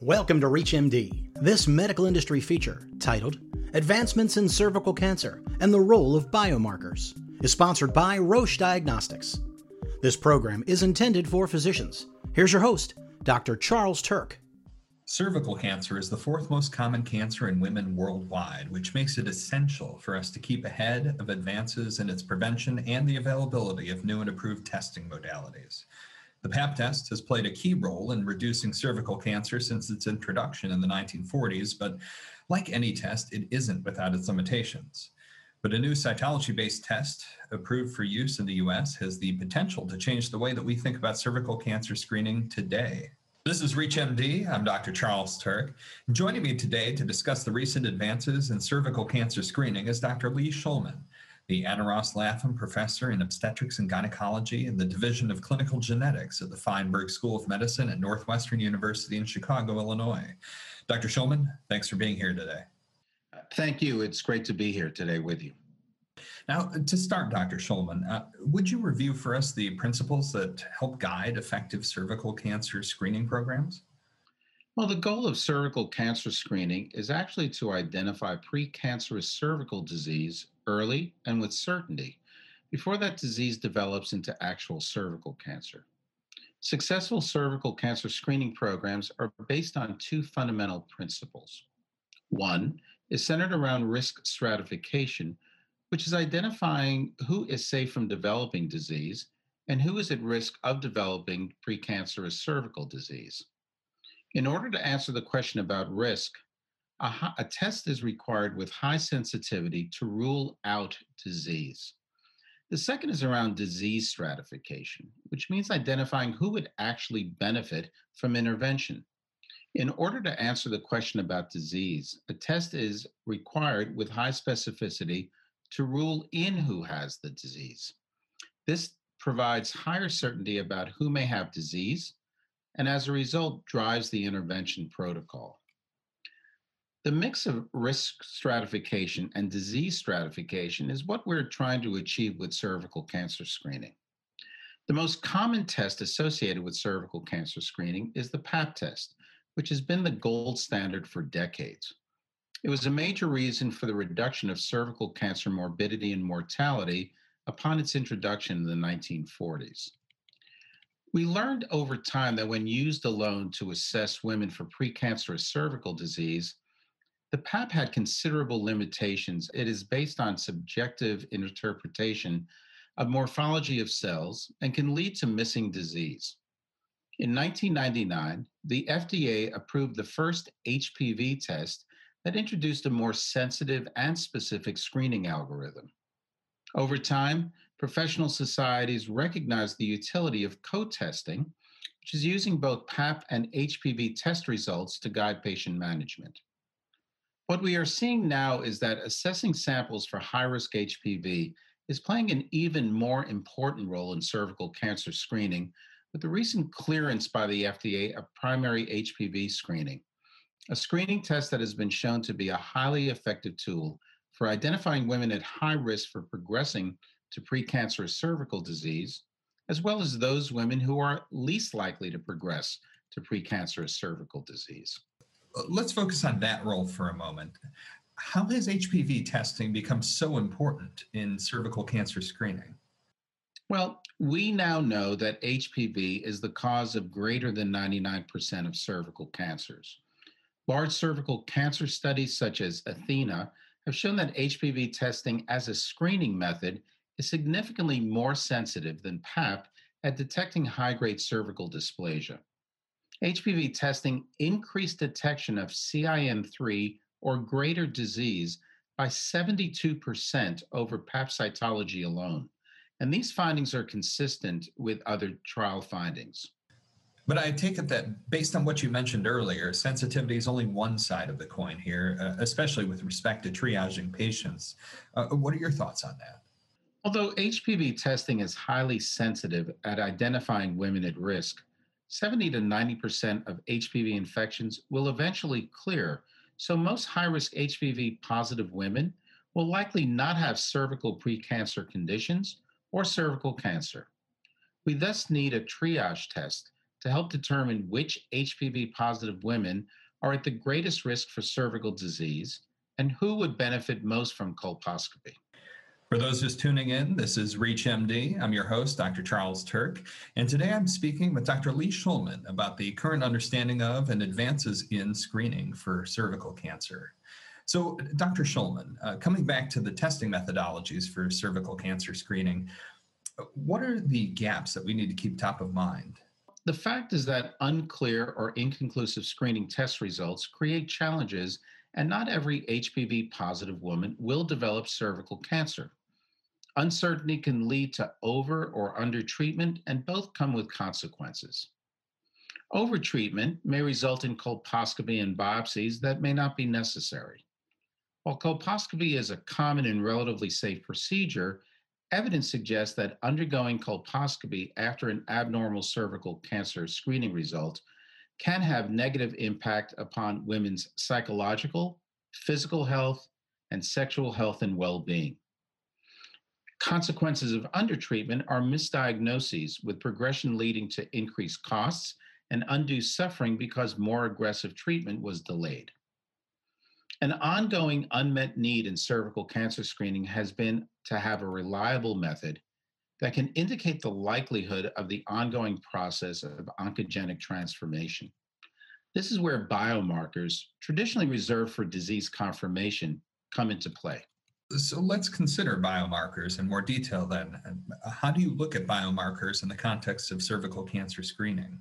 Welcome to ReachMD. This medical industry feature, titled Advancements in Cervical Cancer and the Role of Biomarkers, is sponsored by Roche Diagnostics. This program is intended for physicians. Here's your host, Dr. Charles Turck. Cervical cancer is the fourth most common cancer in women worldwide, which makes it essential for us to keep ahead of advances in its prevention and the availability of new and approved testing modalities. The PAP test has played a key role in reducing cervical cancer since its introduction in the 1940s, but like any test, it isn't without its limitations. But a new cytology based test approved for use in the US has the potential to change the way that we think about cervical cancer screening today. This is ReachMD. I'm Dr. Charles Turck. Joining me today to discuss the recent advances in cervical cancer screening is Dr. Lee Shulman the Anna Ross Lapham Professor in Obstetrics and Gynecology in the Division of Clinical Genetics at the Feinberg School of Medicine at Northwestern University in Chicago, Illinois. Dr. Shulman, thanks for being here today. Thank you. It's great to be here today with you. Now, to start, Dr. Shulman, uh, would you review for us the principles that help guide effective cervical cancer screening programs? Well, the goal of cervical cancer screening is actually to identify precancerous cervical disease early and with certainty before that disease develops into actual cervical cancer. Successful cervical cancer screening programs are based on two fundamental principles. One is centered around risk stratification, which is identifying who is safe from developing disease and who is at risk of developing precancerous cervical disease. In order to answer the question about risk, a, a, test is required with high sensitivity to rule out disease. The second is around disease stratification, which means identifying who would actually benefit from intervention. In order to answer the question about disease, a test is required with high specificity to rule in who has the disease. This provides higher certainty about who may have disease and as a result drives the intervention protocol. The mix of risk stratification and disease stratification is what we're trying to achieve with cervical cancer screening. The most common test associated with cervical cancer screening is the PAP test, which has been the gold standard for decades. It was a major reason for the reduction of cervical cancer morbidity and mortality upon its introduction in the 1940s. We learned over time that when used alone to assess women for precancerous cervical disease, the PAP had considerable limitations. It is based on subjective interpretation of morphology of cells and can lead to missing disease. In 1999, the FDA approved the first HPV test that introduced a more sensitive and specific screening algorithm. Over time, professional societies recognize the utility of co-testing, which is using both PAP and HPV test results to guide patient management. What we are seeing now is that assessing samples for high-risk HPV is playing an even more important role in cervical cancer screening with the recent clearance by the FDA of primary HPV screening, a screening test that has been shown to be a highly effective tool for identifying women at high risk for progressing to precancerous cervical disease, as well as those women who are least likely to progress to precancerous cervical disease. Let's focus on that role for a moment. How has HPV testing become so important in cervical cancer screening? Well, we now know that HPV is the cause of greater than 99% of cervical cancers. Large cervical cancer studies such as Athena have shown that HPV testing as a screening method is significantly more sensitive than PAP at detecting high grade cervical dysplasia. HPV testing increased detection of CIN3 or greater disease by 72% over PAP cytology alone. And these findings are consistent with other trial findings. But I take it that based on what you mentioned earlier, sensitivity is only one side of the coin here, uh, especially with respect to triaging patients. Uh, what are your thoughts on that? Although HPV testing is highly sensitive at identifying women at risk, 70 to 90% of HPV infections will eventually clear. So most high risk HPV positive women will likely not have cervical precancer conditions or cervical cancer. We thus need a triage test to help determine which HPV positive women are at the greatest risk for cervical disease and who would benefit most from colposcopy. For those just tuning in, this is ReachMD. I'm your host, Dr. Charles Turck, and today I'm speaking with Dr. Lee Shulman about the current understanding of and advances in screening for cervical cancer. So, Dr. Shulman, uh, coming back to the testing methodologies for cervical cancer screening, what are the gaps that we need to keep top of mind? The fact is that unclear or inconclusive screening test results create challenges, and not every HPV positive woman will develop cervical cancer. Uncertainty can lead to over or under treatment, and both come with consequences. Overtreatment may result in colposcopy and biopsies that may not be necessary. While colposcopy is a common and relatively safe procedure, evidence suggests that undergoing colposcopy after an abnormal cervical cancer screening result can have negative impact upon women's psychological, physical health, and sexual health and well-being. Consequences of undertreatment are misdiagnoses with progression leading to increased costs and undue suffering because more aggressive treatment was delayed. An ongoing unmet need in cervical cancer screening has been to have a reliable method that can indicate the likelihood of the ongoing process of oncogenic transformation. This is where biomarkers, traditionally reserved for disease confirmation, come into play. So let's consider biomarkers in more detail then. How do you look at biomarkers in the context of cervical cancer screening?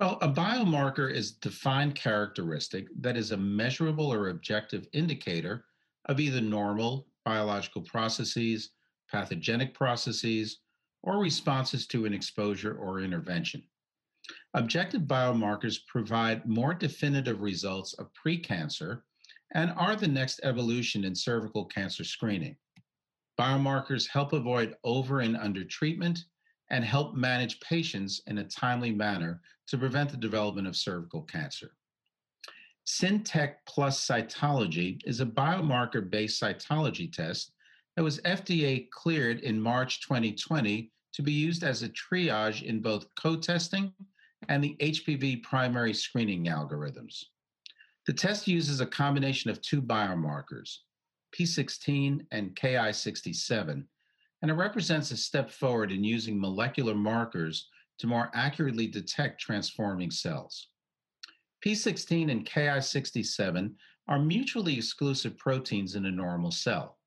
Well, a biomarker is a defined characteristic that is a measurable or objective indicator of either normal biological processes, pathogenic processes, or responses to an exposure or intervention. Objective biomarkers provide more definitive results of precancer and are the next evolution in cervical cancer screening. Biomarkers help avoid over and under treatment and help manage patients in a timely manner to prevent the development of cervical cancer. CINtec plus cytology is a biomarker based cytology test that was FDA cleared in March 2020 to be used as a triage in both co testing and the HPV primary screening algorithms. The test uses a combination of two biomarkers, P16 and Ki67, and it represents a step forward in using molecular markers to more accurately detect transforming cells. P16 and Ki67 are mutually exclusive proteins in a normal cell.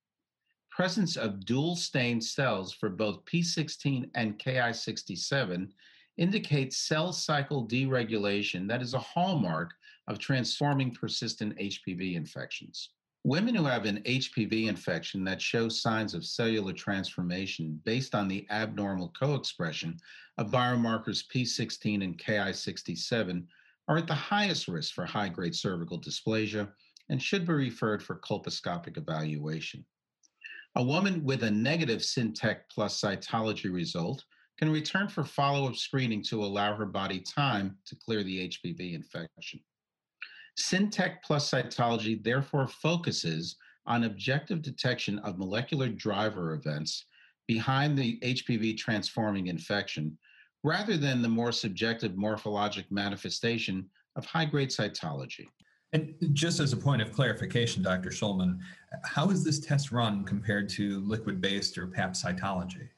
Presence of dual stained cells for both P16 and Ki67 indicates cell cycle deregulation that is a hallmark of transforming persistent HPV infections. Women who have an HPV infection that shows signs of cellular transformation based on the abnormal co expression of biomarkers P16 and Ki67 are at the highest risk for high grade cervical dysplasia and should be referred for colposcopic evaluation. A woman with a negative CINtec plus cytology result can return for follow up screening to allow her body time to clear the HPV infection. CINtec plus cytology therefore focuses on objective detection of molecular driver events behind the HPV transforming infection, rather than the more subjective morphologic manifestation of high grade cytology. And just as a point of clarification, Dr. Shulman, how is this test run compared to liquid based or PAP cytology?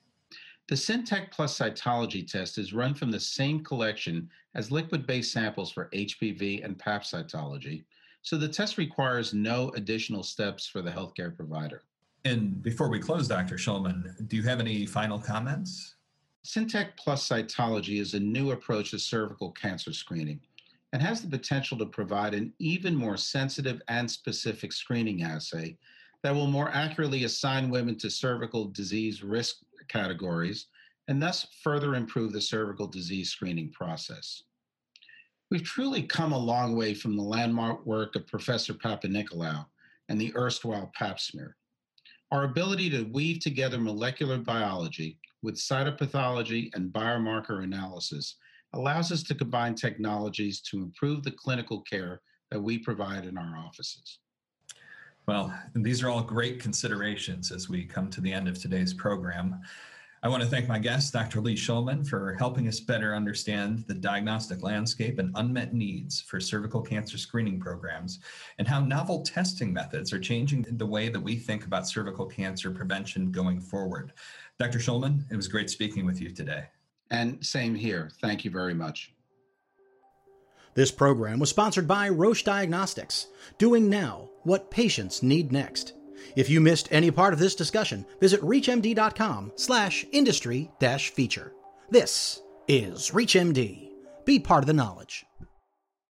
The CINtec Plus cytology test is run from the same collection as liquid-based samples for HPV and PAP cytology, so the test requires no additional steps for the healthcare provider. And before we close, Dr. Shulman, do you have any final comments? CINtec Plus cytology is a new approach to cervical cancer screening and has the potential to provide an even more sensitive and specific screening assay that will more accurately assign women to cervical disease risk categories and thus further improve the cervical disease screening process. We've truly come a long way from the landmark work of Professor Papanicolaou and the erstwhile pap smear. Our ability to weave together molecular biology with cytopathology and biomarker analysis allows us to combine technologies to improve the clinical care that we provide in our offices. Well, these are all great considerations as we come to the end of today's program. I want to thank my guest, Dr. Lee Shulman, for helping us better understand the diagnostic landscape and unmet needs for cervical cancer screening programs and how novel testing methods are changing the way that we think about cervical cancer prevention going forward. Dr. Shulman, it was great speaking with you today. And same here. Thank you very much. This program was sponsored by Roche Diagnostics, doing now what patients need next. If you missed any part of this discussion, visit reachmd.com slash industry dash feature. This is ReachMD. Be part of the knowledge.